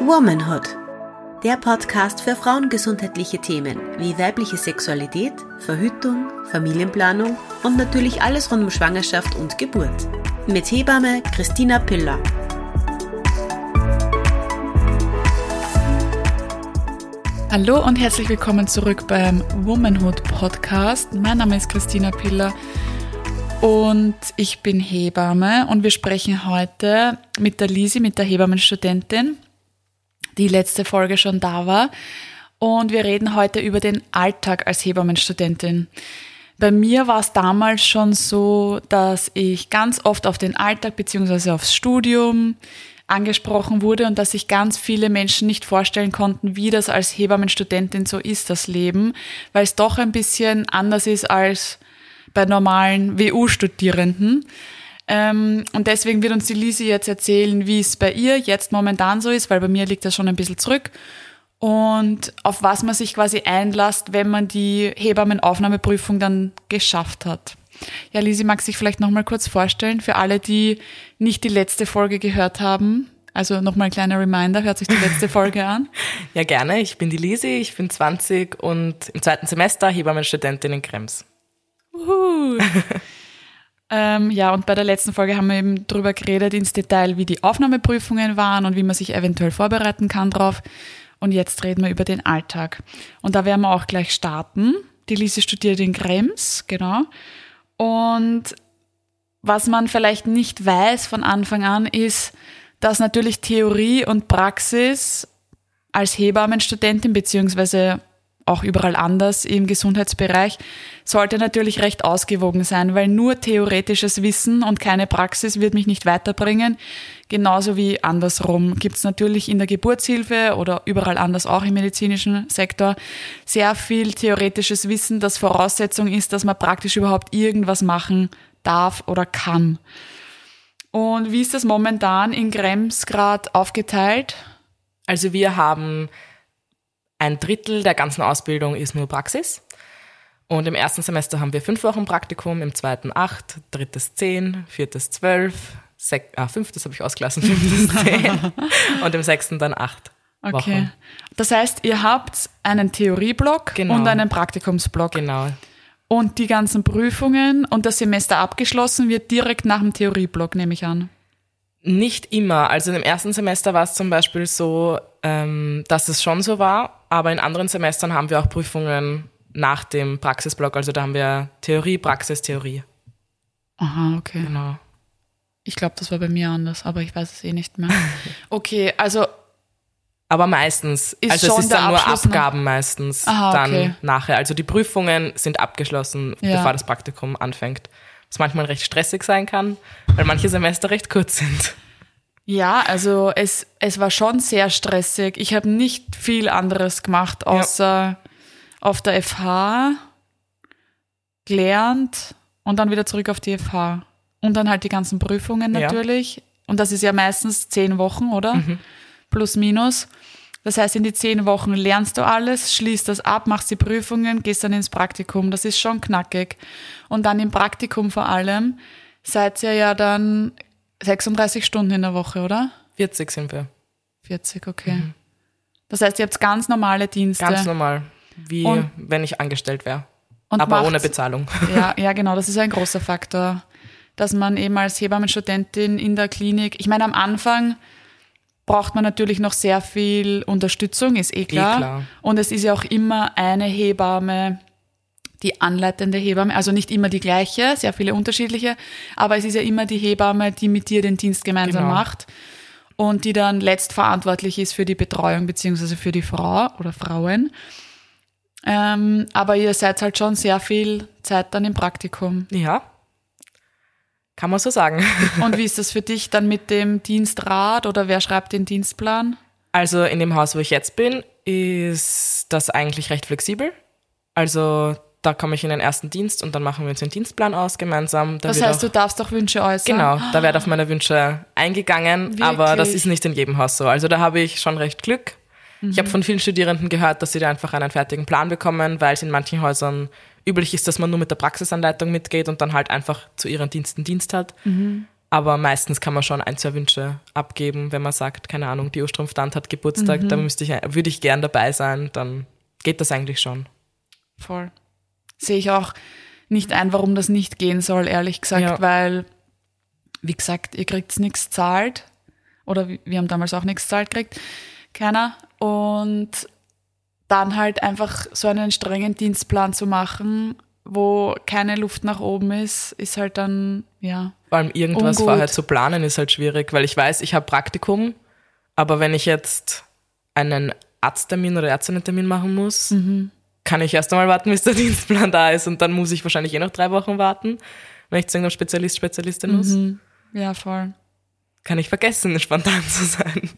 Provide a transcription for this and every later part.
Womanhood. Der Podcast für frauengesundheitliche Themen wie weibliche Sexualität, Verhütung, Familienplanung und natürlich alles rund um Schwangerschaft und Geburt. Mit Hebamme Christina Piller. Hallo und herzlich willkommen zurück beim Womanhood Podcast. Mein Name ist Christina Piller und ich bin Hebamme und wir sprechen heute mit der Lisi, mit der Hebammenstudentin, die letzte Folge schon da war. Und wir reden heute über den Alltag als Hebammenstudentin. Bei mir war es damals schon so, dass ich ganz oft auf den Alltag beziehungsweise aufs Studium angesprochen wurde und dass sich ganz viele Menschen nicht vorstellen konnten, wie das als Hebammenstudentin so ist, das Leben, weil es doch ein bisschen anders ist als bei normalen WU-Studierenden. Ähm, und deswegen wird uns die Lisi jetzt erzählen, wie es bei ihr jetzt momentan so ist, weil bei mir liegt das schon ein bisschen zurück. Und auf was man sich quasi einlasst, wenn man die Hebammenaufnahmeprüfung dann geschafft hat. Ja, Lisi, mag sich vielleicht nochmal kurz vorstellen für alle, die nicht die letzte Folge gehört haben. Also nochmal ein kleiner Reminder, hört sich die letzte Folge an. Ja, gerne. Ich bin die Lisi, ich bin 20 und im zweiten Semester Hebammenstudentin in Krems. Uhu. Ähm, ja, und bei der letzten Folge haben wir eben drüber geredet ins Detail, wie die Aufnahmeprüfungen waren und wie man sich eventuell vorbereiten kann drauf. Und jetzt reden wir über den Alltag. Und da werden wir auch gleich starten. Die Lise studiert in Krems, genau. Und was man vielleicht nicht weiß von Anfang an ist, dass natürlich Theorie und Praxis als Hebammenstudentin beziehungsweise auch überall anders im Gesundheitsbereich, sollte natürlich recht ausgewogen sein, weil nur theoretisches Wissen und keine Praxis wird mich nicht weiterbringen. Genauso wie andersrum gibt es natürlich in der Geburtshilfe oder überall anders auch im medizinischen Sektor sehr viel theoretisches Wissen, das Voraussetzung ist, dass man praktisch überhaupt irgendwas machen darf oder kann. Und wie ist das momentan in Krems gerade aufgeteilt? Also wir haben ein Drittel der ganzen Ausbildung ist nur Praxis. Und im ersten Semester haben wir fünf Wochen Praktikum, im zweiten acht, drittes zehn, viertes zwölf, sech, ah, fünftes habe ich ausgelassen, fünftes zehn und im sechsten dann acht. Okay. Wochen. Das heißt, ihr habt einen Theorieblock Genau. und einen Praktikumsblock. Genau. Und die ganzen Prüfungen und das Semester abgeschlossen wird direkt nach dem Theorieblock, nehme ich an. Nicht immer. Also im ersten Semester war es zum Beispiel so, ähm, dass es schon so war, aber in anderen Semestern haben wir auch Prüfungen nach dem Praxisblock. Also da haben wir Theorie, Praxis, Theorie. Aha, okay. Genau. Ich glaube, das war bei mir anders, aber ich weiß es eh nicht mehr. Okay, also Aber meistens, Ist also schon es ist dann nur noch- Abgaben meistens Aha, dann okay. nachher. Also die Prüfungen sind abgeschlossen, Ja. bevor das Praktikum anfängt. Was manchmal recht stressig sein kann, weil manche Semester recht kurz sind. ja, also es, es war schon sehr stressig. Ich habe nicht viel anderes gemacht, außer auf der FH gelernt und dann wieder zurück auf die FH. Und dann halt die ganzen Prüfungen Ja. natürlich. Und das ist ja meistens zehn Wochen, oder? Plus, minus. Das heißt, in die zehn Wochen lernst du alles, schließt das ab, machst die Prüfungen, gehst dann ins Praktikum. Das ist schon knackig. Und dann im Praktikum vor allem seid ihr ja dann 36 Stunden in der Woche, oder? 40 sind wir. 40, okay. Das heißt, ihr habt ganz normale Dienste. Ganz normal. Wie Und- wenn ich angestellt wäre. Aber macht- ohne Bezahlung. Ja, ja, genau, das ist ein großer Faktor, dass man eben als Hebammenstudentin in der Klinik, ich meine, am Anfang braucht man natürlich noch sehr viel Unterstützung, ist eh klar. klar. Und es ist ja auch immer eine Hebamme, die anleitende Hebamme, also nicht immer die gleiche, sehr viele unterschiedliche, aber es ist ja immer die Hebamme, die mit dir den Dienst gemeinsam Genau. macht und die dann letztverantwortlich ist für die Betreuung beziehungsweise für die Frau oder Frauen. Ähm, aber ihr seid halt schon sehr viel Zeit dann im Praktikum. Ja. Kann man so sagen. Und wie ist das für dich dann mit dem Dienstrat oder wer schreibt den Dienstplan? Also in dem Haus, wo ich jetzt bin, ist das eigentlich recht flexibel. Also da komme ich in den ersten Dienst und dann machen wir uns den Dienstplan aus gemeinsam. Da Das heißt, auch, du darfst auch Wünsche äußern. Genau, da werden auf meine Wünsche eingegangen, aber das Wirklich? ist nicht in jedem Haus so. Also da habe ich schon recht Glück. Ich habe von vielen Studierenden gehört, dass sie da einfach einen fertigen Plan bekommen, weil es in manchen Häusern üblich ist, dass man nur mit der Praxisanleitung mitgeht und dann halt einfach zu ihren Diensten Dienst hat. Aber meistens kann man schon ein, zwei Wünsche abgeben, wenn man sagt, keine Ahnung, die Urstrumpftante hat Geburtstag, Mhm. da müsste ich, würde ich gern dabei sein, dann geht das eigentlich schon. Voll. Sehe ich auch nicht ein, warum das nicht gehen soll, ehrlich gesagt, Ja. weil, wie gesagt, ihr kriegt nichts zahlt. Oder wir wir haben damals auch nichts zahlt gekriegt. Keiner. Und dann halt einfach so einen strengen Dienstplan zu machen, wo keine Luft nach oben ist, ist halt dann, ja. Vor allem irgendwas Ungut. vorher zu planen ist halt schwierig, weil ich weiß, ich habe Praktikum, aber wenn ich jetzt einen Arzttermin oder Ärztinnen-Termin machen muss, Mhm. kann ich erst einmal warten, bis der Dienstplan da ist und dann muss ich wahrscheinlich eh noch drei Wochen warten, wenn ich zu irgendeinem Spezialist, Spezialistin muss. Mhm. Ja, voll. Kann ich vergessen, spontan zu sein.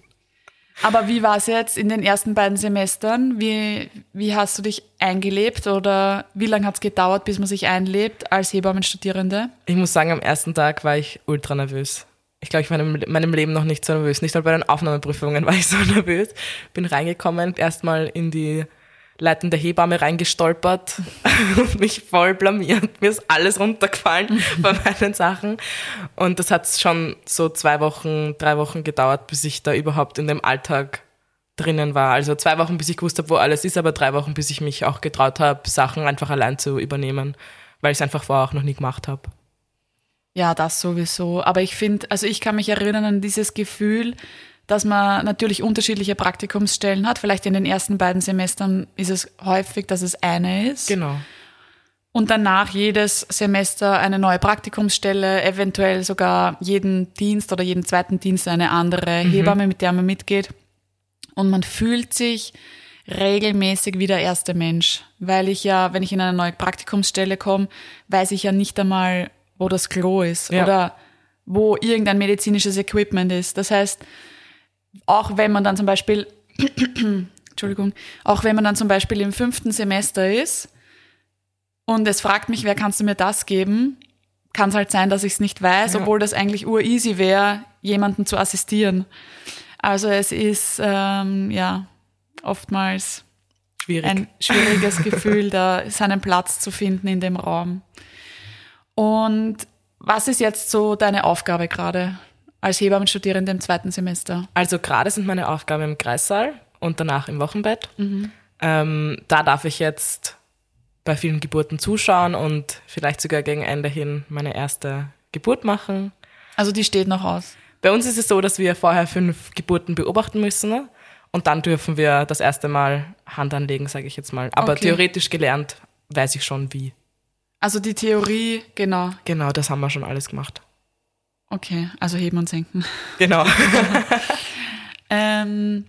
Aber wie war es jetzt in den ersten beiden Semestern? Wie, wie hast du dich eingelebt oder wie lange hat es gedauert, bis man sich einlebt als Hebammenstudierende? Ich muss sagen, am ersten Tag war ich ultra nervös. Ich glaube, ich war in meinem- Leben noch nicht so nervös. Nicht mal bei den Aufnahmeprüfungen war ich so nervös. Bin reingekommen, erstmal in die leitende Hebamme reingestolpert und mich voll blamiert. Mir ist alles runtergefallen bei meinen Sachen. Und das hat schon so zwei Wochen, drei Wochen gedauert, bis ich da überhaupt in dem Alltag drinnen war. Also zwei Wochen, bis ich gewusst habe, wo alles ist, aber drei Wochen, bis ich mich auch getraut habe, Sachen einfach allein zu übernehmen, weil ich es einfach vorher auch noch nie gemacht habe. Ja, das sowieso. Aber ich finde, also ich kann mich erinnern an dieses Gefühl, dass man natürlich unterschiedliche Praktikumsstellen hat. Vielleicht in den ersten beiden Semestern ist es häufig, dass es eine ist. Genau. Und danach jedes Semester eine neue Praktikumsstelle, eventuell sogar jeden Dienst oder jeden zweiten Dienst eine andere Hebamme, mit der man mitgeht. Und man fühlt sich regelmäßig wie der erste Mensch. Weil ich ja, wenn ich in eine neue Praktikumsstelle komme, weiß ich ja nicht einmal, wo das Klo ist Ja. oder wo irgendein medizinisches Equipment ist. Das heißt, auch wenn man dann zum Beispiel, Entschuldigung, auch wenn man dann zum Beispiel im fünften Semester ist und es fragt mich, wer kannst du mir das geben, kann es halt sein, dass ich es nicht weiß, Ja. obwohl das eigentlich ureasy wäre, jemanden zu assistieren. Also es ist ähm, ja oftmals Schwierig. ein schwieriges Gefühl, da seinen Platz zu finden in dem Raum. Und was ist jetzt so deine Aufgabe gerade als Hebammenstudierende im zweiten Semester? Also gerade sind meine Aufgaben im Kreissaal und danach im Wochenbett. Ähm, da darf ich jetzt bei vielen Geburten zuschauen und vielleicht sogar gegen Ende hin meine erste Geburt machen. Also die steht noch aus. Bei uns ist es so, dass wir vorher fünf Geburten beobachten müssen ne? und dann dürfen wir das erste Mal Hand anlegen, sage ich jetzt mal. Aber Okay. theoretisch gelernt weiß ich schon wie. Also die Theorie, genau. Genau, das haben wir schon alles gemacht. Okay, also heben und senken. Genau. Ähm,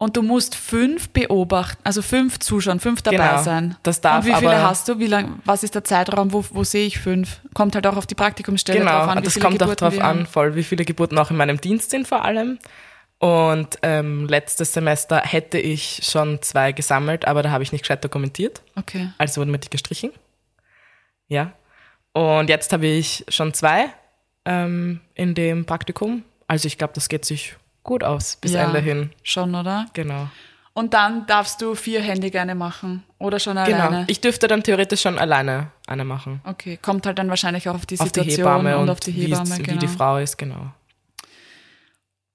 und du musst fünf beobachten, also fünf zuschauen, fünf dabei Genau. sein. Das darf und wie viele aber- hast du? Wie lang, was ist der Zeitraum? Wo, wo sehe ich fünf? Kommt halt auch auf die Praktikumsstelle Genau, drauf an. wie das viele kommt auch Geburten drauf wir an, voll, wie viele Geburten auch in meinem Dienst sind vor allem. Und ähm, letztes Semester hätte ich schon zwei gesammelt, aber da habe ich nicht gescheit dokumentiert. Okay. Also wurden mir die gestrichen. Ja. Und jetzt habe ich schon zwei ähm, in dem Praktikum. Also ich glaube, das geht sich gut aus bis Ja. Ende hin. Schon, oder? Genau. Und dann darfst du vierhändig eine machen. Oder schon Genau. alleine. Ich dürfte dann theoretisch schon alleine eine machen. okay, kommt halt dann wahrscheinlich auch auf die Auf die Situation Hebamme und, und, auf die wie Hebamme. wie, genau. die Frau ist, genau.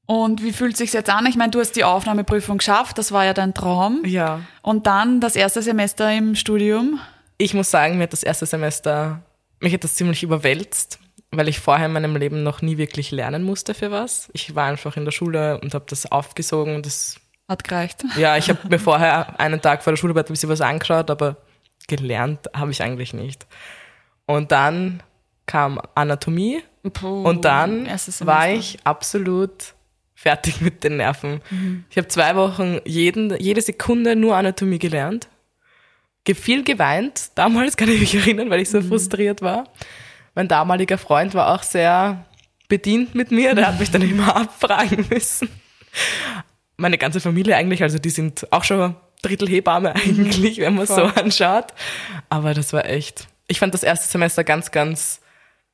Und wie fühlt sich jetzt an? Ich meine, du hast die Aufnahmeprüfung geschafft, das war ja dein Traum. Ja. Und dann das erste Semester im Studium. Ich muss sagen, mir hat das erste Semester, mich hat das ziemlich überwälzt, weil ich vorher in meinem Leben noch nie wirklich lernen musste für was. Ich war einfach in der Schule und habe das aufgesogen. Das, Hat gereicht. ja, ich habe mir vorher einen Tag vor der Schularbeit ein bisschen was angeschaut, aber gelernt habe ich eigentlich nicht. Und dann kam Anatomie Puh, und dann war ich absolut fertig mit den Nerven. Ich habe zwei Wochen jeden, jede Sekunde nur Anatomie gelernt. Ge- Viel geweint, damals kann ich mich erinnern, weil ich so frustriert war. Mein damaliger Freund war auch sehr bedient mit mir, der hat mich dann immer abfragen müssen. Meine ganze Familie eigentlich, also die sind auch schon Drittel Hebamme eigentlich, wenn man es so anschaut. Aber das war echt, ich fand das erste Semester ganz, ganz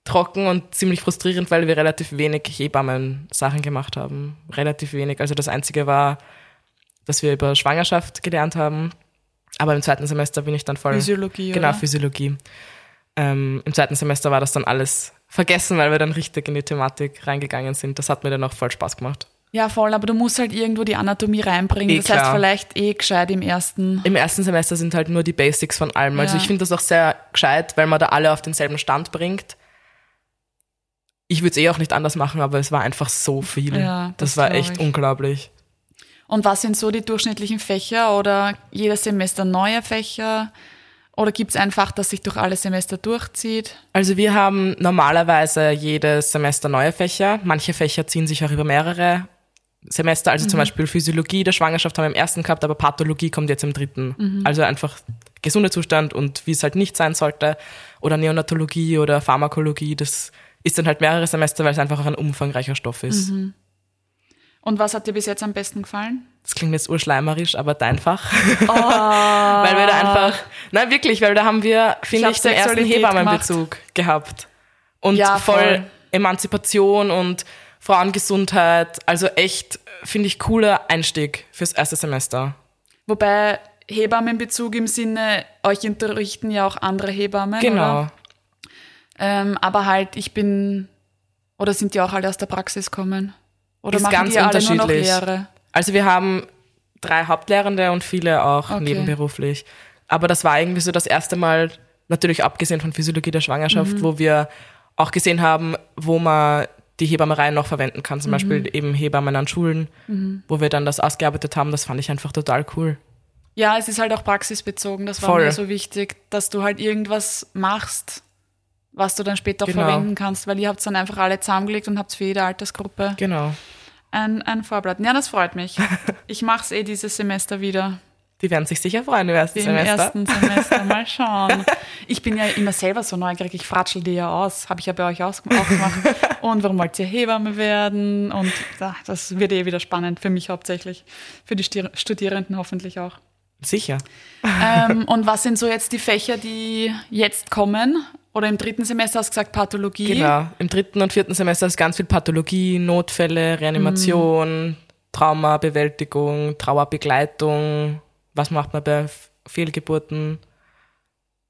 trocken und ziemlich frustrierend, weil wir relativ wenig Hebammen-Sachen gemacht haben. Relativ wenig. Also das Einzige war, dass wir über Schwangerschaft gelernt haben. Aber im zweiten Semester bin ich dann voll. Physiologie, Genau, oder? Physiologie. Ähm, Im zweiten Semester war das dann alles vergessen, weil wir dann richtig in die Thematik reingegangen sind. Das hat mir dann auch voll Spaß gemacht. Ja, voll, aber du musst halt irgendwo die Anatomie reinbringen. Eh, das heißt, klar. vielleicht eh gescheit im ersten. Im ersten Semester sind halt nur die Basics von allem. Also Ja. ich finde das auch sehr gescheit, weil man da alle auf denselben Stand bringt. Ich würde es eh auch nicht anders machen, aber es war einfach so viel. Ja, das das war echt ich. unglaublich. Und was sind so die durchschnittlichen Fächer oder jedes Semester neue Fächer? Oder gibt es ein Fach, das sich durch alle Semester durchzieht? Also wir haben normalerweise jedes Semester neue Fächer. Manche Fächer ziehen sich auch über mehrere Semester. Also zum Beispiel Physiologie der Schwangerschaft haben wir im ersten gehabt, aber Pathologie kommt jetzt im dritten. Also einfach gesunder Zustand und wie es halt nicht sein sollte. Oder Neonatologie oder Pharmakologie. Das ist dann halt mehrere Semester, weil es einfach auch ein umfangreicher Stoff ist. Und was hat dir bis jetzt am besten gefallen? Das klingt jetzt urschleimerisch, aber dein Fach. weil wir da einfach, nein wirklich, weil da haben wir, finde hab ich, den ersten Hebammenbezug gehabt. Und Ja, voll. voll. Emanzipation und Frauengesundheit. Also echt, finde ich, cooler Einstieg fürs erste Semester. Wobei Hebammenbezug im Sinne, euch unterrichten ja auch andere Hebammen. Genau. Oder? Ähm, aber halt, ich bin, oder sind die auch alle aus der Praxis kommen? Oder Ist machen ganz die alle nur noch unterschiedlich. Lehre? Also wir haben drei Hauptlehrende und viele auch Okay. nebenberuflich. Aber das war irgendwie so das erste Mal, natürlich abgesehen von Physiologie der Schwangerschaft, Mhm. wo wir auch gesehen haben, wo man die Hebammerei noch verwenden kann. Mhm. Zum Beispiel eben Hebammen an Schulen, wo wir dann das ausgearbeitet haben. Das fand ich einfach total cool. Ja, es ist halt auch praxisbezogen. Das war Voll. mir so wichtig, dass du halt irgendwas machst, was du dann später auch Genau. verwenden kannst, weil ihr habt dann einfach alle zusammengelegt und habt für jede Altersgruppe Genau. ein, ein Vorblatt. Ja, das freut mich. Ich mache es eh dieses Semester wieder. Die werden sich sicher freuen im ersten Im Semester. ersten Semester. Mal schauen. Ich bin ja immer selber so neugierig. Ich fratschel die ja aus. Habe ich ja bei euch auch gemacht. Und warum wollt ihr Hebamme werden? Und ja, das wird eh wieder spannend. Für mich hauptsächlich. Für die Studierenden hoffentlich auch. Sicher. ähm, und was sind so jetzt die Fächer, die jetzt kommen? Oder im dritten Semester hast du gesagt Pathologie. Genau. Im dritten und vierten Semester ist ganz viel Pathologie, Notfälle, Reanimation, Traumabewältigung, Trauerbegleitung. Was macht man bei Fehlgeburten?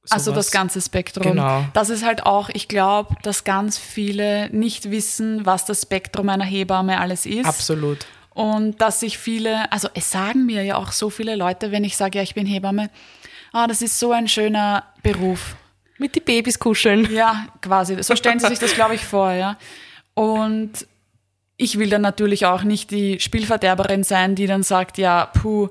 Also Sowas. das ganze Spektrum. Genau. Das ist halt auch, ich glaube, dass ganz viele nicht wissen, was das Spektrum einer Hebamme alles ist. Absolut. Und dass sich viele, also es sagen mir ja auch so viele Leute, wenn ich sage, ja, ich bin Hebamme, ah, das ist so ein schöner Beruf. Mit die Babys kuscheln. Ja, quasi. So stellen sie sich das, glaube ich, vor, ja. Und ich will dann natürlich auch nicht die Spielverderberin sein, die dann sagt, ja, puh,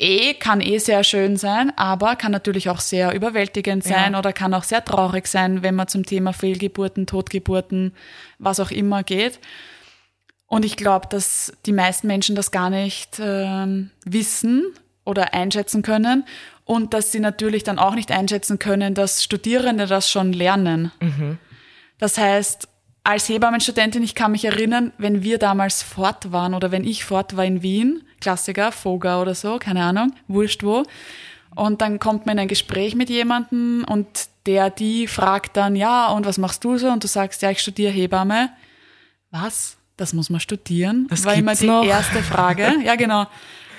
eh, kann eh sehr schön sein, aber kann natürlich auch sehr überwältigend sein Ja. oder kann auch sehr traurig sein, wenn man zum Thema Fehlgeburten, Totgeburten, was auch immer geht. Und ich glaube, dass die meisten Menschen das gar nicht ähm, wissen oder einschätzen können und dass sie natürlich dann auch nicht einschätzen können, dass Studierende das schon lernen. Das heißt, als Hebammenstudentin, ich kann mich erinnern, wenn wir damals fort waren oder wenn ich fort war in Wien, Klassiker, Foga oder so, keine Ahnung, wurscht wo, und dann kommt man in ein Gespräch mit jemandem und der, die fragt dann, ja, und was machst du so? Und du sagst, ja, ich studiere Hebamme. Was? Das muss man studieren? Das war immer die noch? erste Frage. Ja, genau.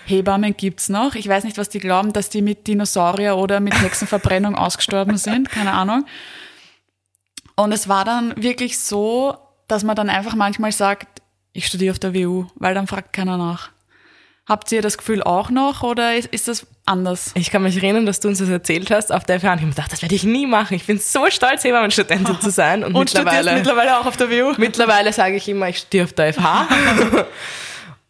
Hebammen gibt's noch. Ich weiß nicht, was die glauben, dass die mit Dinosaurier oder mit Hexenverbrennung ausgestorben sind. Keine Ahnung. Und es war dann wirklich so, dass man dann einfach manchmal sagt, ich studiere auf der WU, weil dann fragt keiner nach. Habt ihr das Gefühl auch noch oder ist, ist das anders? Ich kann mich erinnern, dass du uns das erzählt hast auf der FH. Und ich habe mir gedacht, das werde ich nie machen. Ich bin so stolz, Hebammenstudentin zu sein. Und, Und mittlerweile, mittlerweile auch auf der WU? mittlerweile sage ich immer, ich studiere auf der FH.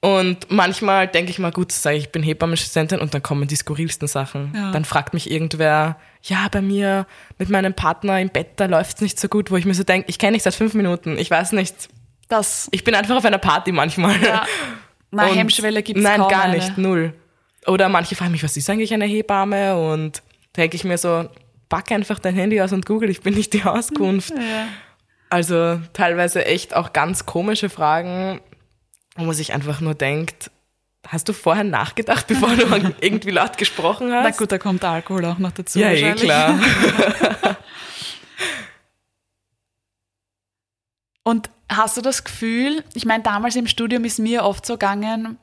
Und manchmal denke ich mal, gut, sage ich, ich bin Hebammenstudentin und dann kommen die skurrilsten Sachen. Ja. Dann fragt mich irgendwer, ja, bei mir mit meinem Partner im Bett, da läuft's nicht so gut, wo ich mir so denke, ich kenne dich seit fünf Minuten, ich weiß nicht. Das, Ich bin einfach auf einer Party manchmal. ja, na, Hemmschwelle gibt's Nein, kaum gar eine. nicht, null. Oder manche fragen mich, was ist eigentlich eine Hebamme? Und da denke ich mir so, pack einfach dein Handy aus und google, ich bin nicht die Auskunft. Ja. Also teilweise echt auch ganz komische Fragen, wo man sich einfach nur denkt, hast du vorher nachgedacht, bevor du irgendwie laut gesprochen hast? Na gut, da kommt Alkohol auch noch dazu. ja, eh klar. Und hast du das Gefühl, ich meine, damals im Studium ist mir oft so gegangen,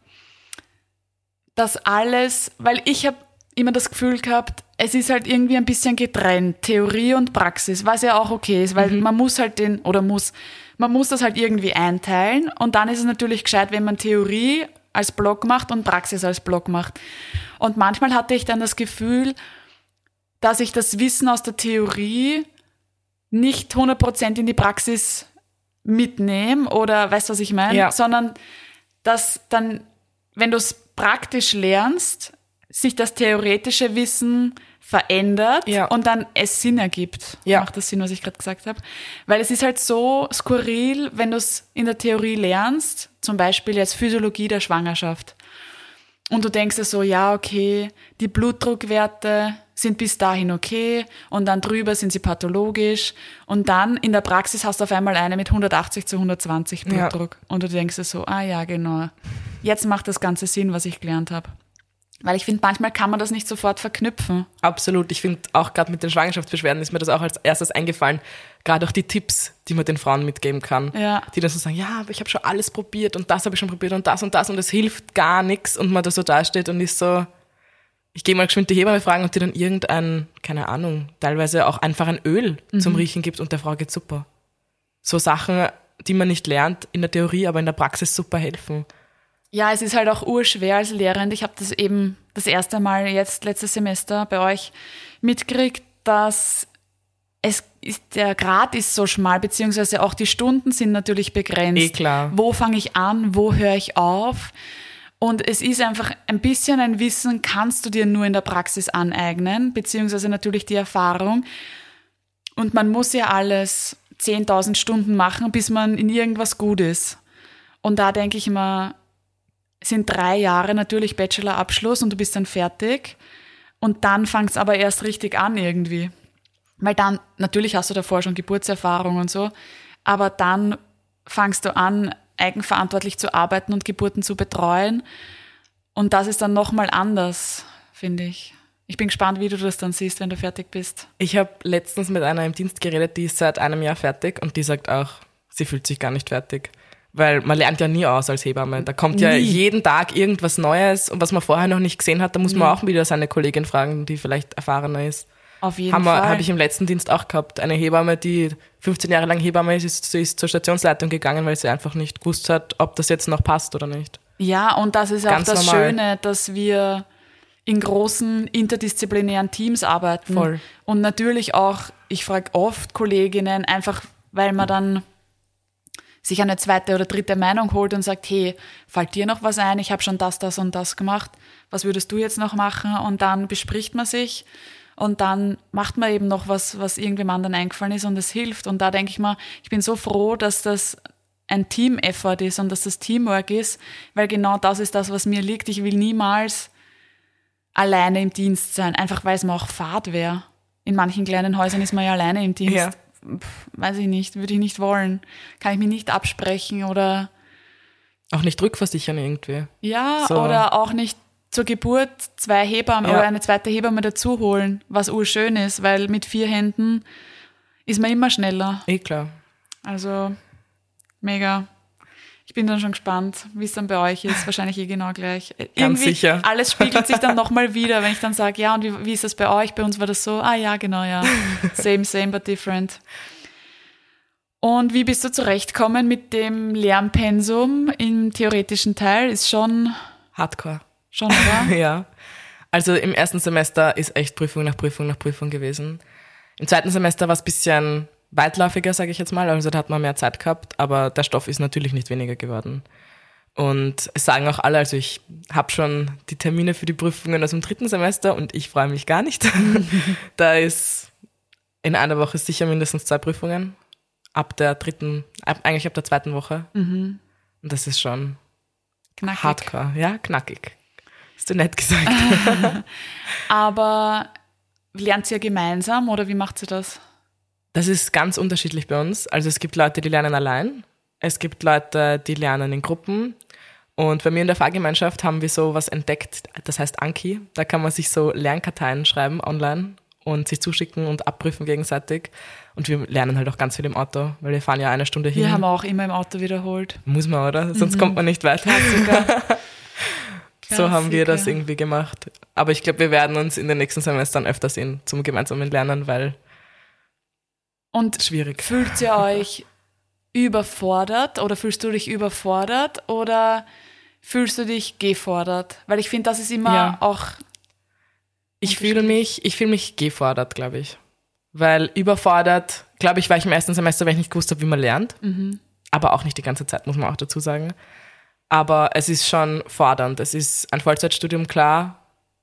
dass alles, weil ich habe immer das Gefühl gehabt, es ist halt irgendwie ein bisschen getrennt, Theorie und Praxis, was ja auch okay ist, weil man muss halt den, oder muss, man muss das halt irgendwie einteilen und dann ist es natürlich gescheit, wenn man Theorie als Block macht und Praxis als Block macht. Und manchmal hatte ich dann das Gefühl, dass ich das Wissen aus der Theorie nicht 100% in die Praxis mitnehme oder weißt du, was ich meine? Ja. Sondern dass dann, wenn du es praktisch lernst, sich das theoretische Wissen verändert Ja. und dann es Sinn ergibt. Ja. Macht das Sinn, was ich gerade gesagt habe? Weil es ist halt so skurril, wenn du es in der Theorie lernst, zum Beispiel jetzt Physiologie der Schwangerschaft. Und du denkst dir so, ja, okay, die Blutdruckwerte sind bis dahin okay und dann drüber sind sie pathologisch und dann in der Praxis hast du auf einmal eine mit 180 zu 120 Ja. Blutdruck und du denkst dir so, ah ja, genau, jetzt macht das Ganze Sinn, was ich gelernt habe. Weil ich finde, manchmal kann man das nicht sofort verknüpfen. Absolut. Ich finde auch gerade mit den Schwangerschaftsbeschwerden ist mir das auch als erstes eingefallen. Gerade auch die Tipps, die man den Frauen mitgeben kann. Ja. Die dann so sagen, ja, aber ich habe schon alles probiert und das habe ich schon probiert und das und das und es hilft gar nichts und man da so dasteht und ist so, ich gehe mal geschwind die Hebamme fragen und die dann irgendein, keine Ahnung, teilweise auch einfach ein Öl zum Riechen gibt und der Frau geht super. So Sachen, die man nicht lernt in der Theorie, aber in der Praxis super helfen. Ja, es ist halt auch urschwer als Lehrerin. Ich habe das eben das erste Mal jetzt letztes Semester bei euch mitgekriegt, dass es ist, der Grad ist so schmal, beziehungsweise auch die Stunden sind natürlich begrenzt. Eh klar. Wo fange ich an? Wo höre ich auf? Und es ist einfach ein bisschen ein Wissen, kannst du dir nur in der Praxis aneignen, beziehungsweise natürlich die Erfahrung. Und man muss ja alles 10.000 Stunden machen, bis man in irgendwas gut ist. Und da denke ich immer, sind drei Jahre natürlich Bachelorabschluss und du bist dann fertig. Und dann fangst aber erst richtig an irgendwie. Weil dann, natürlich hast du davor schon Geburtserfahrung und so, aber dann fangst du an, eigenverantwortlich zu arbeiten und Geburten zu betreuen. Und das ist dann nochmal anders, finde ich. Ich bin gespannt, wie du das dann siehst, wenn du fertig bist. Ich habe letztens mit einer im Dienst geredet, die ist seit einem Jahr fertig und die sagt auch, sie fühlt sich gar nicht fertig. Weil man lernt ja nie aus als Hebamme. Da kommt ja Nie. jeden Tag irgendwas Neues und was man vorher noch nicht gesehen hat, da muss man auch wieder seine Kollegin fragen, die vielleicht erfahrener ist. Auf jeden Haben Fall. Habe ich im letzten Dienst auch gehabt. Eine Hebamme, die 15 Jahre lang Hebamme ist, ist, sie ist zur Stationsleitung gegangen, weil sie einfach nicht gewusst hat, ob das jetzt noch passt oder nicht. Ja, und das ist auch Ganz das normal. Schöne, dass wir in großen interdisziplinären Teams arbeiten. Voll. Und natürlich auch, ich frage oft Kolleginnen, einfach weil man dann sich eine zweite oder dritte Meinung holt und sagt, hey, fällt dir noch was ein? Ich habe schon das, das und das gemacht. Was würdest du jetzt noch machen? Und dann bespricht man sich und dann macht man eben noch was, was irgendwem anderen eingefallen ist und es hilft. Und da denke ich mal, ich bin so froh, dass das ein Team-Effort ist und dass das Teamwork ist, weil genau das ist das, was mir liegt. Ich will niemals alleine im Dienst sein, einfach weil es mir auch fad wäre. In manchen kleinen Häusern ist man ja alleine im Dienst. Ja. Pff, weiß ich nicht, würde ich nicht wollen. Kann ich mich nicht absprechen oder Auch nicht rückversichern irgendwie. ja, So. oder auch nicht zur Geburt zwei Hebammen Ja. oder eine zweite Hebamme dazu holen, was urschön ist, weil mit vier Händen ist man immer schneller. Eh klar. Also mega. Ich bin dann schon gespannt, wie es dann bei euch ist. Wahrscheinlich eh genau gleich. Ganz sicher. Alles spiegelt sich dann nochmal wieder, wenn ich dann sage, ja, und wie, wie ist das bei euch? Bei uns war das so, ah ja, genau, ja. Same, same, but different. Und wie bist du zurechtkommen mit dem Lernpensum im theoretischen Teil? Ist schon, Hardcore. Schon, oder? Ja. Also im ersten Semester ist echt Prüfung nach Prüfung nach Prüfung gewesen. Im zweiten Semester war es ein bisschen weitläufiger, sage ich jetzt mal. Also da hat man mehr Zeit gehabt, aber der Stoff ist natürlich nicht weniger geworden. Und es sagen auch alle, also ich habe schon die Termine für die Prüfungen aus dem dritten Semester und ich freue mich gar nicht. da ist in einer Woche sicher mindestens zwei Prüfungen. Ab der dritten, ab, eigentlich ab der zweiten Woche. Und das ist schon Knackig. hardcore. Ja, knackig. Hast du nett gesagt. Aber lernt ihr gemeinsam oder wie macht ihr das? Das ist ganz unterschiedlich bei uns. Also es gibt Leute, die lernen allein. Es gibt Leute, die lernen in Gruppen. Und bei mir in der Fahrgemeinschaft haben wir so was entdeckt, das heißt Anki. Da kann man sich so Lernkarteien schreiben online und sich zuschicken und abprüfen gegenseitig. Und wir lernen halt auch ganz viel im Auto, weil wir fahren ja eine Stunde hin. Wir haben auch immer im Auto wiederholt. Muss man, oder? Sonst kommt man nicht weiter. Klassiker. So haben wir das irgendwie gemacht. Aber ich glaube, wir werden uns in den nächsten Semestern öfter sehen zum gemeinsamen Lernen, weil Und schwierig. fühlt ihr euch überfordert oder fühlst du dich überfordert oder fühlst du dich gefordert? Weil ich finde, das ist immer Ja. auch Ich fühle mich, ich fühle mich gefordert, glaube ich. Weil überfordert, glaube ich, war ich im ersten Semester, weil ich nicht gewusst habe, wie man lernt. Aber auch nicht die ganze Zeit, muss man auch dazu sagen. Aber es ist schon fordernd. Es ist ein Vollzeitstudium, klar.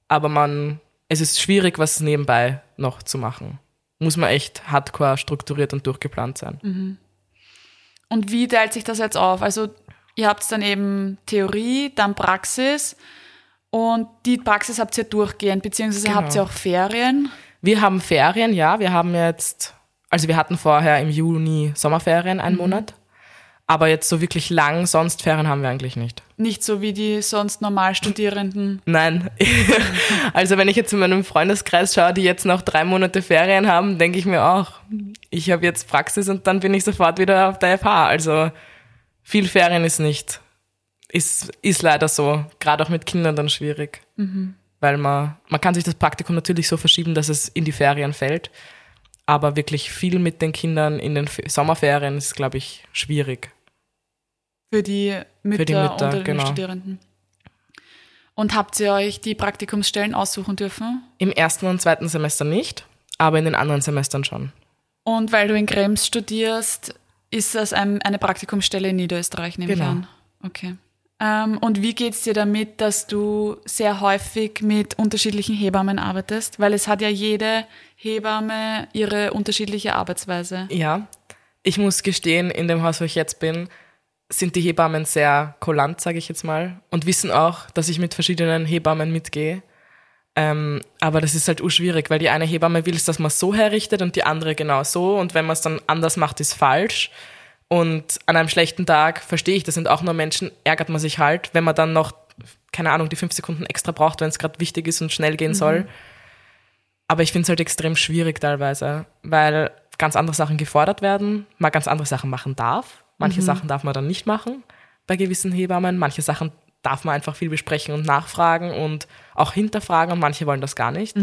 Aber man, es ist schwierig, was nebenbei noch zu machen. Muss man echt hardcore strukturiert und durchgeplant sein. Und wie teilt sich das jetzt auf? Also ihr habt dann eben Theorie, dann Praxis und die Praxis habt ihr durchgehend, beziehungsweise Genau. habt ihr auch Ferien. Wir haben Ferien, ja. Wir haben jetzt, also wir hatten vorher im Juni Sommerferien einen Monat. Aber jetzt so wirklich lang, sonst Ferien haben wir eigentlich nicht. Nicht so wie die sonst normal Studierenden. Nein. also wenn ich jetzt in meinem Freundeskreis schaue, die jetzt noch drei Monate Ferien haben, denke ich mir auch, ich habe jetzt Praxis und dann bin ich sofort wieder auf der FH. Also viel Ferien ist nicht. Ist, ist leider so. Gerade auch mit Kindern dann schwierig. Weil man, man kann sich das Praktikum natürlich so verschieben, dass es in die Ferien fällt. Aber wirklich viel mit den Kindern in den Fe- Sommerferien ist, glaube ich, schwierig. Für die Mütter, die Mütter, den genau. Studierenden. Und habt ihr euch die Praktikumsstellen aussuchen dürfen? Im ersten und zweiten Semester nicht, aber in den anderen Semestern schon. Und weil du in Krems studierst, ist das ein, eine Praktikumsstelle in Niederösterreich, nehme Genau. ich an. Okay. Ähm, und wie geht's dir damit, dass du sehr häufig mit unterschiedlichen Hebammen arbeitest? Weil es hat ja jede Hebamme ihre unterschiedliche Arbeitsweise. Ja, ich muss gestehen, in dem Haus, wo ich jetzt bin, sind die Hebammen sehr kulant, sage ich jetzt mal, und wissen auch, dass ich mit verschiedenen Hebammen mitgehe. Ähm, aber das ist halt urschwierig, weil die eine Hebamme will es, dass man so herrichtet und die andere genau so. Und wenn man es dann anders macht, ist falsch. Und an einem schlechten Tag verstehe ich, das sind auch nur Menschen, ärgert man sich halt, wenn man dann noch, keine Ahnung, die fünf Sekunden extra braucht, wenn es gerade wichtig ist und schnell gehen soll. Aber ich finde es halt extrem schwierig teilweise, weil ganz andere Sachen gefordert werden, man ganz andere Sachen machen darf. Manche Sachen darf man dann nicht machen bei gewissen Hebammen. Manche Sachen darf man einfach viel besprechen und nachfragen und auch hinterfragen und manche wollen das gar nicht.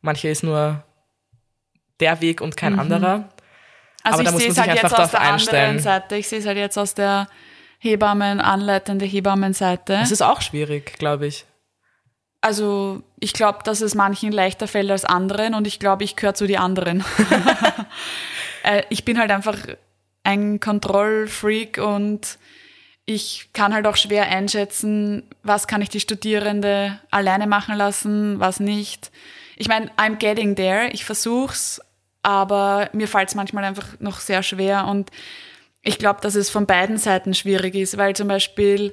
Manche ist nur der Weg und kein anderer. Also Aber da ich muss sehe man es sich halt jetzt einfach aus der einstellen. anderen Seite. Ich sehe es halt jetzt aus der Hebammen, anleitende Hebammenseite. Das ist auch schwierig, glaube ich. Also ich glaube, dass es manchen leichter fällt als anderen und ich glaube, ich gehöre zu die anderen. Äh, ich bin halt einfach ein Kontrollfreak und ich kann halt auch schwer einschätzen, was kann ich die Studierende alleine machen lassen, was nicht. Ich meine, I'm getting there, ich versuch's, aber mir fällt es manchmal einfach noch sehr schwer und ich glaube, dass es von beiden Seiten schwierig ist, weil zum Beispiel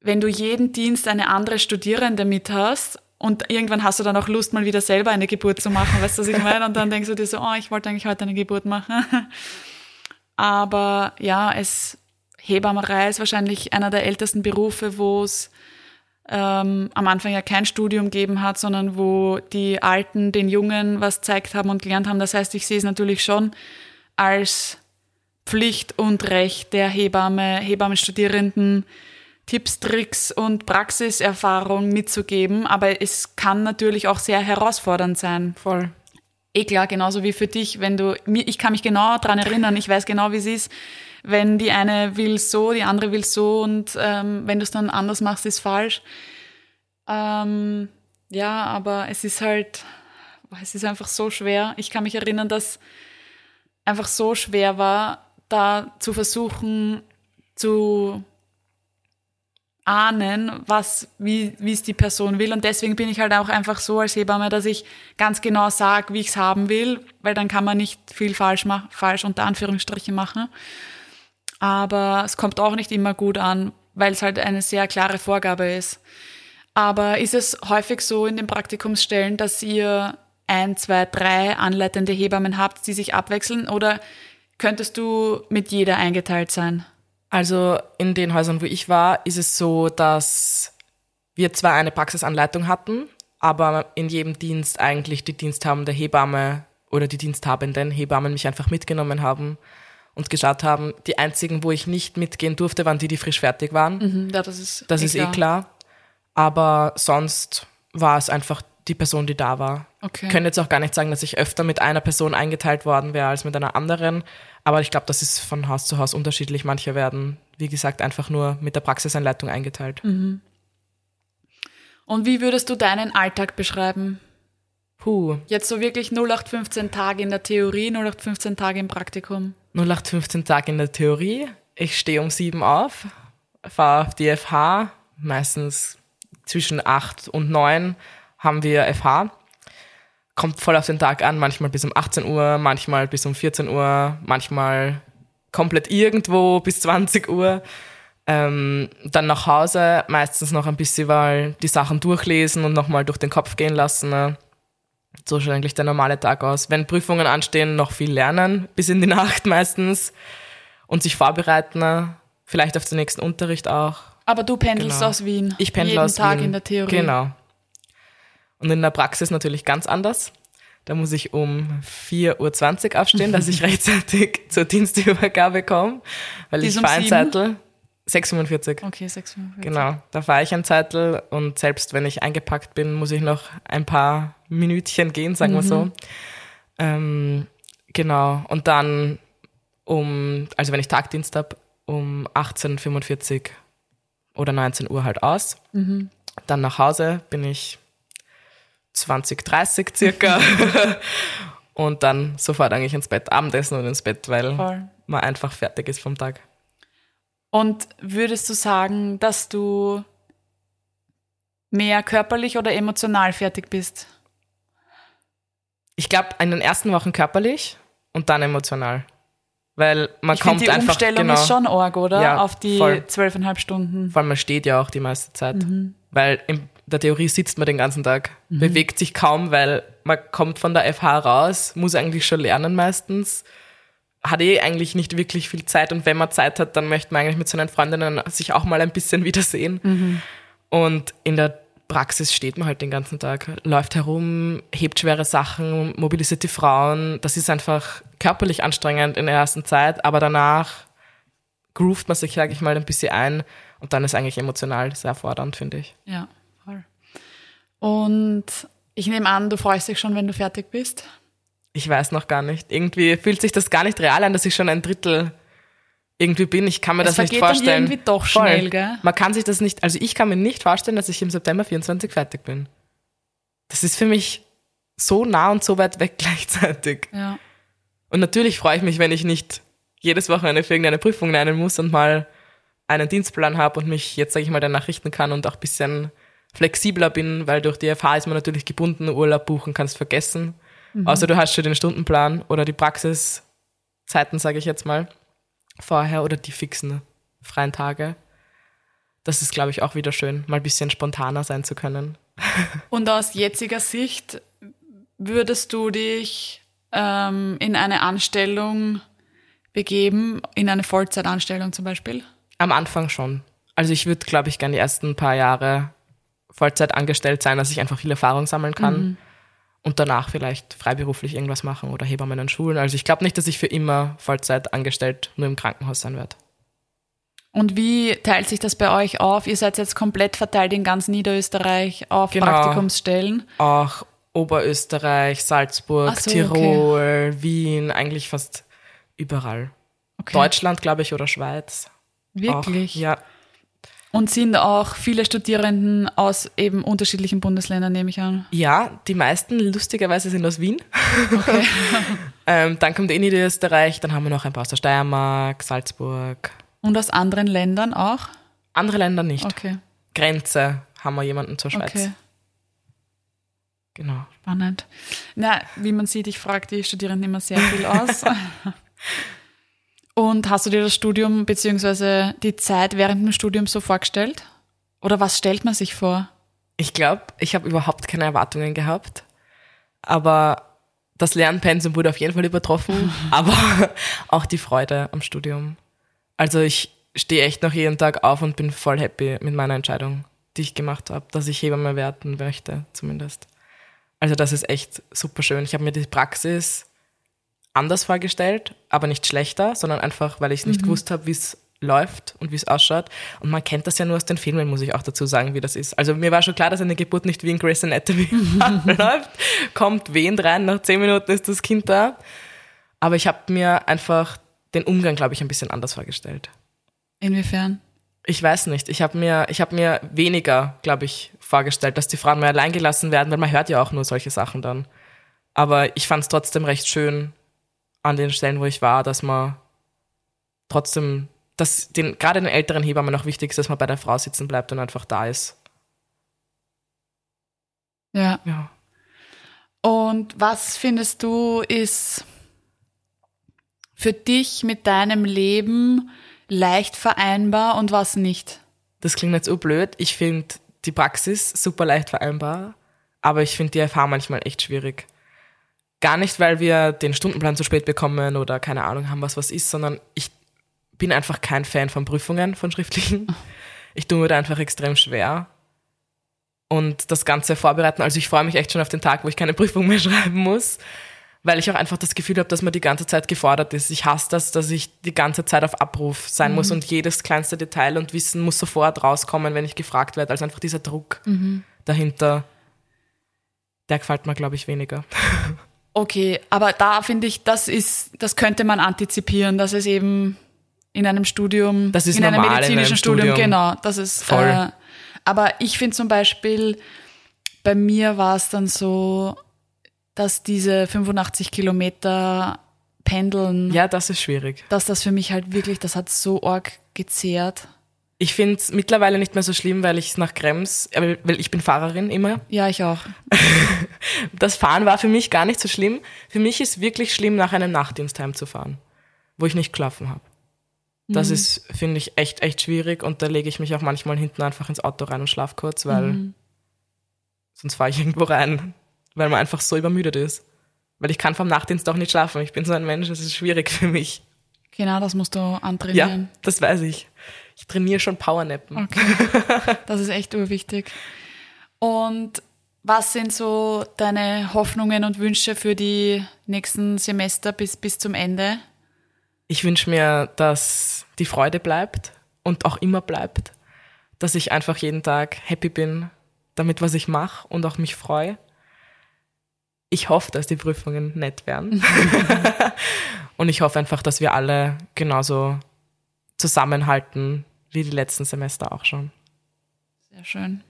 wenn du jeden Dienst eine andere Studierende mit hast und irgendwann hast du dann auch Lust, mal wieder selber eine Geburt zu machen, weißt du, was ich meine? Und dann denkst du dir so, oh, ich wollte eigentlich heute eine Geburt machen. Aber ja, es, Hebammerei ist wahrscheinlich einer der ältesten Berufe, wo es ähm, am Anfang ja kein Studium gegeben hat, sondern wo die Alten den Jungen was gezeigt haben und gelernt haben. Das heißt, ich sehe es natürlich schon als Pflicht und Recht der Hebamme, Hebammenstudierenden, Tipps, Tricks und Praxiserfahrung mitzugeben, aber es kann natürlich auch sehr herausfordernd sein. Voll. Eh klar, genauso wie für dich, wenn du, ich kann mich genau dran erinnern, ich weiß genau, wie es ist, wenn die eine will so, die andere will so und ähm, wenn du es dann anders machst, ist falsch. Ähm, ja, aber es ist halt, es ist einfach so schwer. Ich kann mich erinnern, dass einfach so schwer war, da zu versuchen zu ahnen, was, wie, es die Person will. Und deswegen bin ich halt auch einfach so als Hebamme, dass ich ganz genau sage, wie ich es haben will, weil dann kann man nicht viel falsch falsch unter Anführungsstrichen machen. Aber es kommt auch nicht immer gut an, weil es halt eine sehr klare Vorgabe ist. Aber ist es häufig so in den Praktikumsstellen, dass ihr ein, zwei, drei anleitende Hebammen habt, die sich abwechseln? Oder könntest du mit jeder eingeteilt sein? Also in den Häusern, wo ich war, ist es so, dass wir zwar eine Praxisanleitung hatten, aber in jedem Dienst eigentlich die diensthabende Hebamme oder die diensthabenden Hebammen mich einfach mitgenommen haben und geschaut haben. Die einzigen, wo ich nicht mitgehen durfte, waren die, die frisch fertig waren. Ja, das ist, Das ist eh klar. Aber sonst war es einfach die Person, die da war. Okay. Ich könnte jetzt auch gar nicht sagen, dass ich öfter mit einer Person eingeteilt worden wäre als mit einer anderen. Aber ich glaube, das ist von Haus zu Haus unterschiedlich. Manche werden, wie gesagt, einfach nur mit der Praxisanleitung eingeteilt. Und wie würdest du deinen Alltag beschreiben? Puh, Jetzt so wirklich 0815 Tage in der Theorie, 0815 Tage im Praktikum. 0815 Tage in der Theorie. Ich stehe um sieben auf, fahre auf die FH. Meistens zwischen acht und neun haben wir FH. Kommt voll auf den Tag an, manchmal bis um 18 Uhr, manchmal bis um 14 Uhr, manchmal komplett irgendwo bis 20 Uhr. Ähm, dann nach Hause, meistens noch ein bisschen weil die Sachen durchlesen und nochmal durch den Kopf gehen lassen. Ne? So schaut eigentlich der normale Tag aus. Wenn Prüfungen anstehen, noch viel lernen, bis in die Nacht meistens. Und sich vorbereiten, vielleicht auf den nächsten Unterricht auch. Aber du pendelst Genau. aus Wien. Ich pendle Jeden aus Tag Wien. in der Theorie. Genau. Und in der Praxis natürlich ganz anders. Da muss ich um 4.20 Uhr aufstehen, dass ich rechtzeitig zur Dienstübergabe komme, weil Die ich um? Zettel. 6.45 Okay, 645. Genau, da fahre ich ein Zettel und selbst wenn ich eingepackt bin, muss ich noch ein paar Minütchen gehen, sagen wir so. Ähm, genau, und dann um, also wenn ich Tagdienst habe, um 18.45 oder 19 Uhr halt aus. Dann nach Hause bin ich 20, 30 circa. und dann sofort eigentlich ins Bett, Abendessen und ins Bett, weil Voll. man einfach fertig ist vom Tag. Und würdest du sagen, dass du mehr körperlich oder emotional fertig bist? Ich glaube, in den ersten Wochen körperlich und dann emotional. Weil man Ich kommt die einfach Umstellung genau, ist schon arg, oder? Ja, Auf die zwölfeinhalb Stunden. Vor allem man steht ja auch die meiste Zeit. Mhm. Weil in der Theorie sitzt man den ganzen Tag, bewegt sich kaum, weil man kommt von der FH raus, muss eigentlich schon lernen meistens, hat eh eigentlich nicht wirklich viel Zeit und wenn man Zeit hat, dann möchte man eigentlich mit seinen Freundinnen sich auch mal ein bisschen wiedersehen. Mhm. Und in der Praxis steht man halt den ganzen Tag, läuft herum, hebt schwere Sachen, mobilisiert die Frauen. Das ist einfach körperlich anstrengend in der ersten Zeit, aber danach groovt man sich, sage ich mal, ein bisschen ein und dann ist eigentlich emotional sehr fordernd, finde ich. Ja, voll. Und ich nehme an, du freust dich schon, wenn du fertig bist. Ich weiß noch gar nicht. Irgendwie fühlt sich das gar nicht real an, dass ich schon ein Drittel irgendwie bin. Ich kann mir Es das nicht vergeht dann vorstellen. irgendwie doch Voll. schnell, gell? Man kann sich das nicht, also ich kann mir nicht vorstellen, dass ich im September 24 fertig bin. Das ist für mich so nah und so weit weg gleichzeitig. Ja. Und natürlich freue ich mich, wenn ich nicht jedes Wochenende für irgendeine Prüfung lernen muss und mal einen Dienstplan habe und mich jetzt, sage ich mal, danach richten kann und auch ein bisschen flexibler bin, weil durch die FH ist man natürlich gebunden, Urlaub buchen kannst vergessen. Außer du hast schon den Stundenplan oder die Praxiszeiten, sage ich jetzt mal, vorher oder die fixen freien Tage. Das ist, glaube ich, auch wieder schön, mal ein bisschen spontaner sein zu können. Und aus jetziger Sicht würdest du dich ähm, in eine Anstellung begeben, in eine Vollzeitanstellung zum Beispiel? Am Anfang schon. Also ich würde, glaube ich, gerne die ersten paar Jahre Vollzeit angestellt sein, dass ich einfach viel Erfahrung sammeln kann. Und danach vielleicht freiberuflich irgendwas machen oder Hebammen in Schulen. Also ich glaube nicht, dass ich für immer Vollzeit angestellt nur im Krankenhaus sein werde. Und wie teilt sich das bei euch auf? Ihr seid jetzt komplett verteilt in ganz Niederösterreich auf Genau. Praktikumsstellen. Auch Oberösterreich, Salzburg, so, Tirol, Wien, eigentlich fast überall. Okay. Deutschland, glaube ich, oder Schweiz. Wirklich? Auch, ja, Und sind auch viele Studierenden aus eben unterschiedlichen Bundesländern, nehme ich an. Ja, die meisten lustigerweise sind aus Wien. ähm, dann kommt eh Niederösterreich, dann haben wir noch ein paar aus der Steiermark, Salzburg. Und aus anderen Ländern auch? Andere Länder nicht. Okay, Grenze haben wir jemanden zur Schweiz. okay. Genau. Spannend. Na, wie man sieht, ich frage die Studierenden immer sehr viel aus. Und hast du dir das Studium beziehungsweise die Zeit während dem Studium so vorgestellt? Oder was stellt man sich vor? Ich glaube, ich habe überhaupt keine Erwartungen gehabt. Aber das Lernpensum wurde auf jeden Fall übertroffen. aber auch die Freude am Studium. Also ich stehe echt noch jeden Tag auf und bin voll happy mit meiner Entscheidung, die ich gemacht habe, dass ich Hebamme werden möchte, zumindest. Also das ist echt super schön. Ich habe mir die Praxis anders vorgestellt, aber nicht schlechter, sondern einfach, weil ich nicht gewusst habe, wie es läuft und wie es ausschaut. Und man kennt das ja nur aus den Filmen, muss ich auch dazu sagen, wie das ist. Also mir war schon klar, dass eine Geburt nicht wie in Grey's Anatomy läuft. Kommt wehend rein, nach zehn Minuten ist das Kind da. Aber ich habe mir einfach den Umgang, glaube ich, ein bisschen anders vorgestellt. Inwiefern? Ich weiß nicht. Ich habe mir, ich hab mir weniger, glaube ich, vorgestellt, dass die Frauen mehr allein gelassen werden, weil man hört ja auch nur solche Sachen dann. Aber ich fand es trotzdem recht schön an den Stellen, wo ich war, dass man trotzdem dass den, gerade den älteren Hebammen auch wichtig ist, dass man bei der Frau sitzen bleibt und einfach da ist. Ja. Ja. Und was findest du ist für dich mit deinem Leben leicht vereinbar und was nicht? Das klingt jetzt so blöd. Ich finde die Praxis super leicht vereinbar, aber ich finde die FH manchmal echt schwierig. Gar nicht, weil wir den Stundenplan zu spät bekommen oder keine Ahnung haben, was was ist, sondern ich bin einfach kein Fan von Prüfungen, von schriftlichen. Ich tue mir da einfach extrem schwer. Und das Ganze vorbereiten, also ich freue mich echt schon auf den Tag, wo ich keine Prüfung mehr schreiben muss, weil ich auch einfach das Gefühl habe, dass man die ganze Zeit gefordert ist. Ich hasse das, dass ich die ganze Zeit auf Abruf sein mhm. muss und jedes kleinste Detail und Wissen muss sofort rauskommen, wenn ich gefragt werde. Also einfach dieser Druck mhm. dahinter, der gefällt mir, glaube ich, weniger. Okay, aber da finde ich, das ist, das könnte man antizipieren, dass es eben in einem Studium, das ist in einem medizinischen in einem Studium, Studium, genau, das ist Voll. Äh, aber ich finde zum Beispiel, bei mir war es dann so, dass diese 85 Kilometer Pendeln, Ja, das ist schwierig. dass das für mich halt wirklich, das hat so arg gezehrt. Ich finde es mittlerweile nicht mehr so schlimm, weil ich nach Krems, äh, weil ich bin Fahrerin immer. Ja, ich auch. Das Fahren war für mich gar nicht so schlimm. Für mich ist wirklich schlimm, nach einem Nachtdienst heimzufahren, wo ich nicht geschlafen habe. Das Mhm. ist, finde ich, echt, echt schwierig und da lege ich mich auch manchmal hinten einfach ins Auto rein und schlaf kurz, weil Mhm. sonst fahre ich irgendwo rein, weil man einfach so übermüdet ist. Weil ich kann vom Nachtdienst auch nicht schlafen. Ich bin so ein Mensch, das ist schwierig für mich. Genau, das musst du Ja, antrainieren. das weiß ich. Ich trainiere schon Powernappen. Okay. Das ist echt urwichtig. Und was sind so deine Hoffnungen und Wünsche für die nächsten Semester bis, bis zum Ende? Ich wünsche mir, dass die Freude bleibt und auch immer bleibt. Dass ich einfach jeden Tag happy bin damit, was ich mache und auch mich freue. Ich hoffe, dass die Prüfungen nett werden. und ich hoffe einfach, dass wir alle genauso zusammenhalten wie die letzten Semester auch schon. Sehr schön.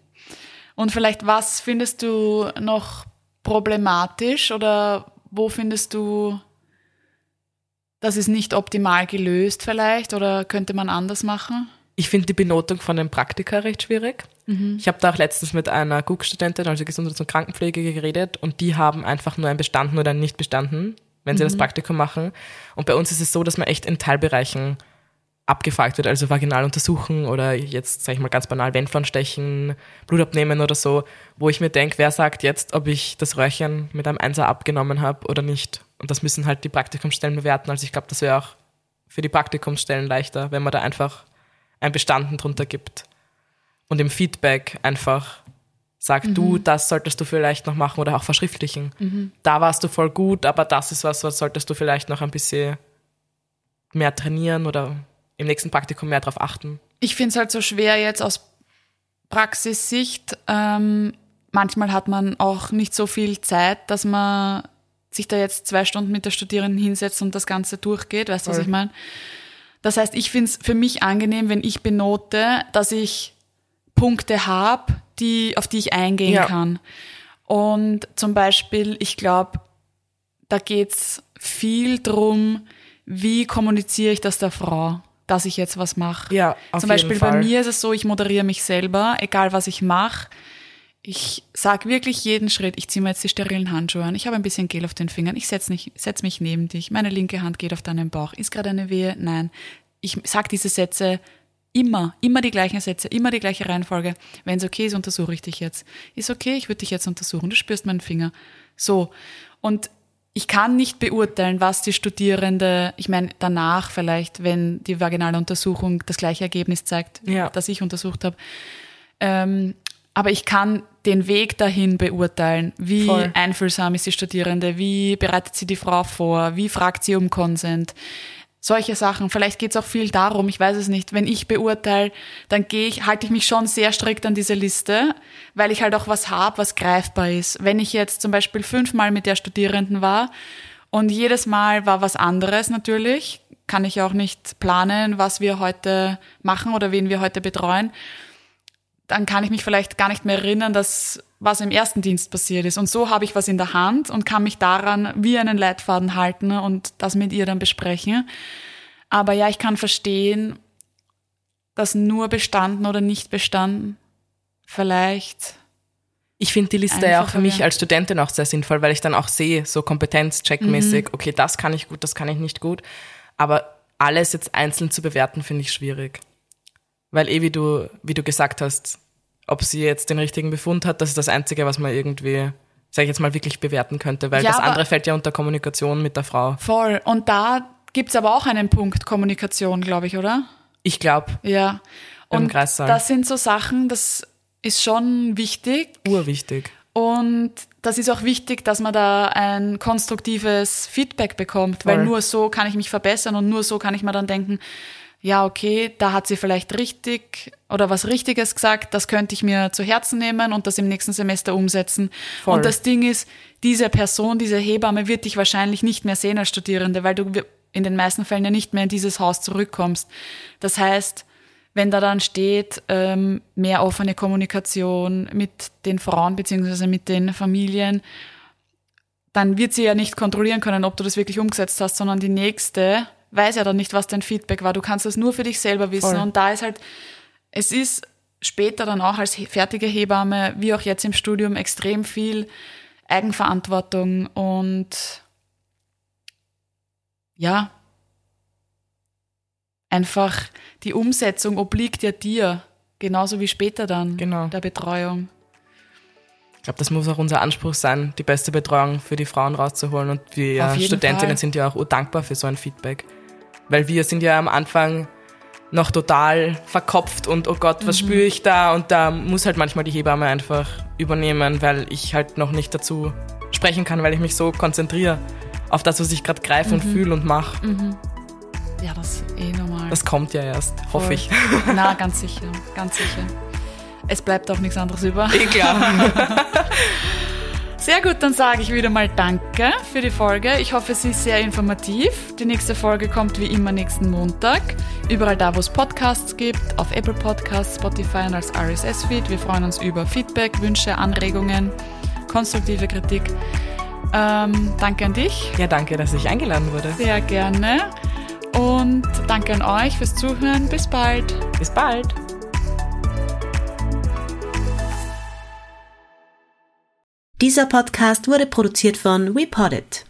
Und vielleicht, was findest du noch problematisch oder wo findest du, das ist nicht optimal gelöst vielleicht oder könnte man anders machen? Ich finde die Benotung von den Praktika recht schwierig. Ich habe da auch letztens mit einer GUK-Studentin, also Gesundheits- und Krankenpflege, geredet und die haben einfach nur ein Bestanden oder ein nicht bestanden, wenn sie das Praktikum machen. Und bei uns ist es so, dass man echt in Teilbereichen abgefragt wird, also vaginal untersuchen oder jetzt, sage ich mal ganz banal, Wendflon stechen, Blut abnehmen oder so, wo ich mir denke, wer sagt jetzt, ob ich das Röhrchen mit einem Einser abgenommen habe oder nicht. Und das müssen halt die Praktikumsstellen bewerten. Also ich glaube, das wäre auch für die Praktikumsstellen leichter, wenn man da einfach ein Bestanden drunter gibt und im Feedback einfach sagt, du, das solltest du vielleicht noch machen oder auch verschriftlichen. Da warst du voll gut, aber das ist was, was solltest du vielleicht noch ein bisschen mehr trainieren oder im nächsten Praktikum mehr darauf achten. Ich finde es halt so schwer jetzt aus Praxissicht. Ähm, manchmal hat man auch nicht so viel Zeit, dass man sich da jetzt zwei Stunden mit der Studierenden hinsetzt und das Ganze durchgeht. Weißt du, was ich meine? Das heißt, ich finde es für mich angenehm, wenn ich benote, dass ich Punkte habe, die, auf die ich eingehen Ja. kann. Und zum Beispiel, ich glaube, da geht's viel drum, wie kommuniziere ich das der Frau, dass ich jetzt was mache. Ja, auf Zum jeden Beispiel Fall. bei mir ist es so, ich moderiere mich selber, egal was ich mache. Ich sag wirklich jeden Schritt, ich ziehe mir jetzt die sterilen Handschuhe an, ich habe ein bisschen Gel auf den Fingern, ich setz, nicht, setz mich neben dich, meine linke Hand geht auf deinen Bauch. Ist gerade eine Wehe? Nein. Ich sag diese Sätze immer, immer die gleichen Sätze, immer die gleiche Reihenfolge. Wenn es okay ist, untersuche ich dich jetzt. Ist okay, ich würde dich jetzt untersuchen, du spürst meinen Finger. So. Und ich kann nicht beurteilen, was die Studierende, ich meine, danach vielleicht, wenn die vaginale Untersuchung das gleiche Ergebnis zeigt, Ja. das ich untersucht habe. Ähm, aber ich kann den Weg dahin beurteilen. Wie Voll. einfühlsam ist die Studierende? Wie bereitet sie die Frau vor? Wie fragt sie um Consent? Solche Sachen. Vielleicht geht es auch viel darum, ich weiß es nicht. Wenn ich beurteile, dann gehe ich, halte ich mich schon sehr strikt an diese Liste, weil ich halt auch was habe, was greifbar ist. Wenn ich jetzt zum Beispiel fünfmal mit der Studierenden war und jedes Mal war was anderes natürlich, kann ich auch nicht planen, was wir heute machen oder wen wir heute betreuen, dann kann ich mich vielleicht gar nicht mehr erinnern, dass was im ersten Dienst passiert ist. Und so habe ich was in der Hand und kann mich daran wie einen Leitfaden halten und das mit ihr dann besprechen. Aber ja, ich kann verstehen, dass nur bestanden oder nicht bestanden vielleicht. Ich finde die Liste ja auch für mich als Studentin auch sehr sinnvoll, weil ich dann auch sehe, so kompetenzcheckmäßig, mhm. okay, das kann ich gut, das kann ich nicht gut. Aber alles jetzt einzeln zu bewerten, finde ich schwierig. Weil eh, wie du, wie du gesagt hast, ob sie jetzt den richtigen Befund hat, das ist das Einzige, was man irgendwie, sag ich jetzt mal, wirklich bewerten könnte, weil ja, das andere fällt ja unter Kommunikation mit der Frau. Voll. Und da gibt's aber auch einen Punkt Kommunikation, glaube ich, oder? Ich glaube. Ja. Und Kreissaal. das sind so Sachen, das ist schon wichtig. Urwichtig. Und das ist auch wichtig, dass man da ein konstruktives Feedback bekommt, Voll. weil nur so kann ich mich verbessern und nur so kann ich mir dann denken, ja, okay, da hat sie vielleicht richtig oder was Richtiges gesagt, das könnte ich mir zu Herzen nehmen und das im nächsten Semester umsetzen. Voll. Und das Ding ist, diese Person, diese Hebamme wird dich wahrscheinlich nicht mehr sehen als Studierende, weil du in den meisten Fällen ja nicht mehr in dieses Haus zurückkommst. Das heißt, wenn da dann steht, ähm, mehr offene Kommunikation mit den Frauen beziehungsweise mit den Familien, dann wird sie ja nicht kontrollieren können, ob du das wirklich umgesetzt hast, sondern die nächste weiß ja dann nicht, was dein Feedback war. Du kannst das nur für dich selber wissen. Voll. Und da ist halt, es ist später dann auch als fertige Hebamme, wie auch jetzt im Studium, extrem viel Eigenverantwortung und ja, einfach die Umsetzung obliegt ja dir, genauso wie später dann genau. der Betreuung. Ich glaube, das muss auch unser Anspruch sein, die beste Betreuung für die Frauen rauszuholen. Und wir Studentinnen Fall. sind ja auch dankbar für so ein Feedback. Weil wir sind ja am Anfang noch total verkopft und oh Gott, was mhm. spüre ich da? Und da muss halt manchmal die Hebamme einfach übernehmen, weil ich halt noch nicht dazu sprechen kann, weil ich mich so konzentriere auf das, was ich gerade greife mhm. und fühle und mache. Mhm. Ja, das ist eh normal. Das kommt ja erst, Voll. hoffe ich. Na, ganz sicher, ganz sicher. Es bleibt auch nichts anderes über. Eh klar. Sehr gut, dann sage ich wieder mal Danke für die Folge. Ich hoffe, sie ist sehr informativ. Die nächste Folge kommt wie immer nächsten Montag. Überall da, wo es Podcasts gibt, auf Apple Podcasts, Spotify und als RSS-Feed. Wir freuen uns über Feedback, Wünsche, Anregungen, konstruktive Kritik. Ähm, danke an dich. Ja, danke, dass ich eingeladen wurde. Sehr gerne. Und danke an euch fürs Zuhören. Bis bald. Bis bald. Dieser Podcast wurde produziert von WePoddit.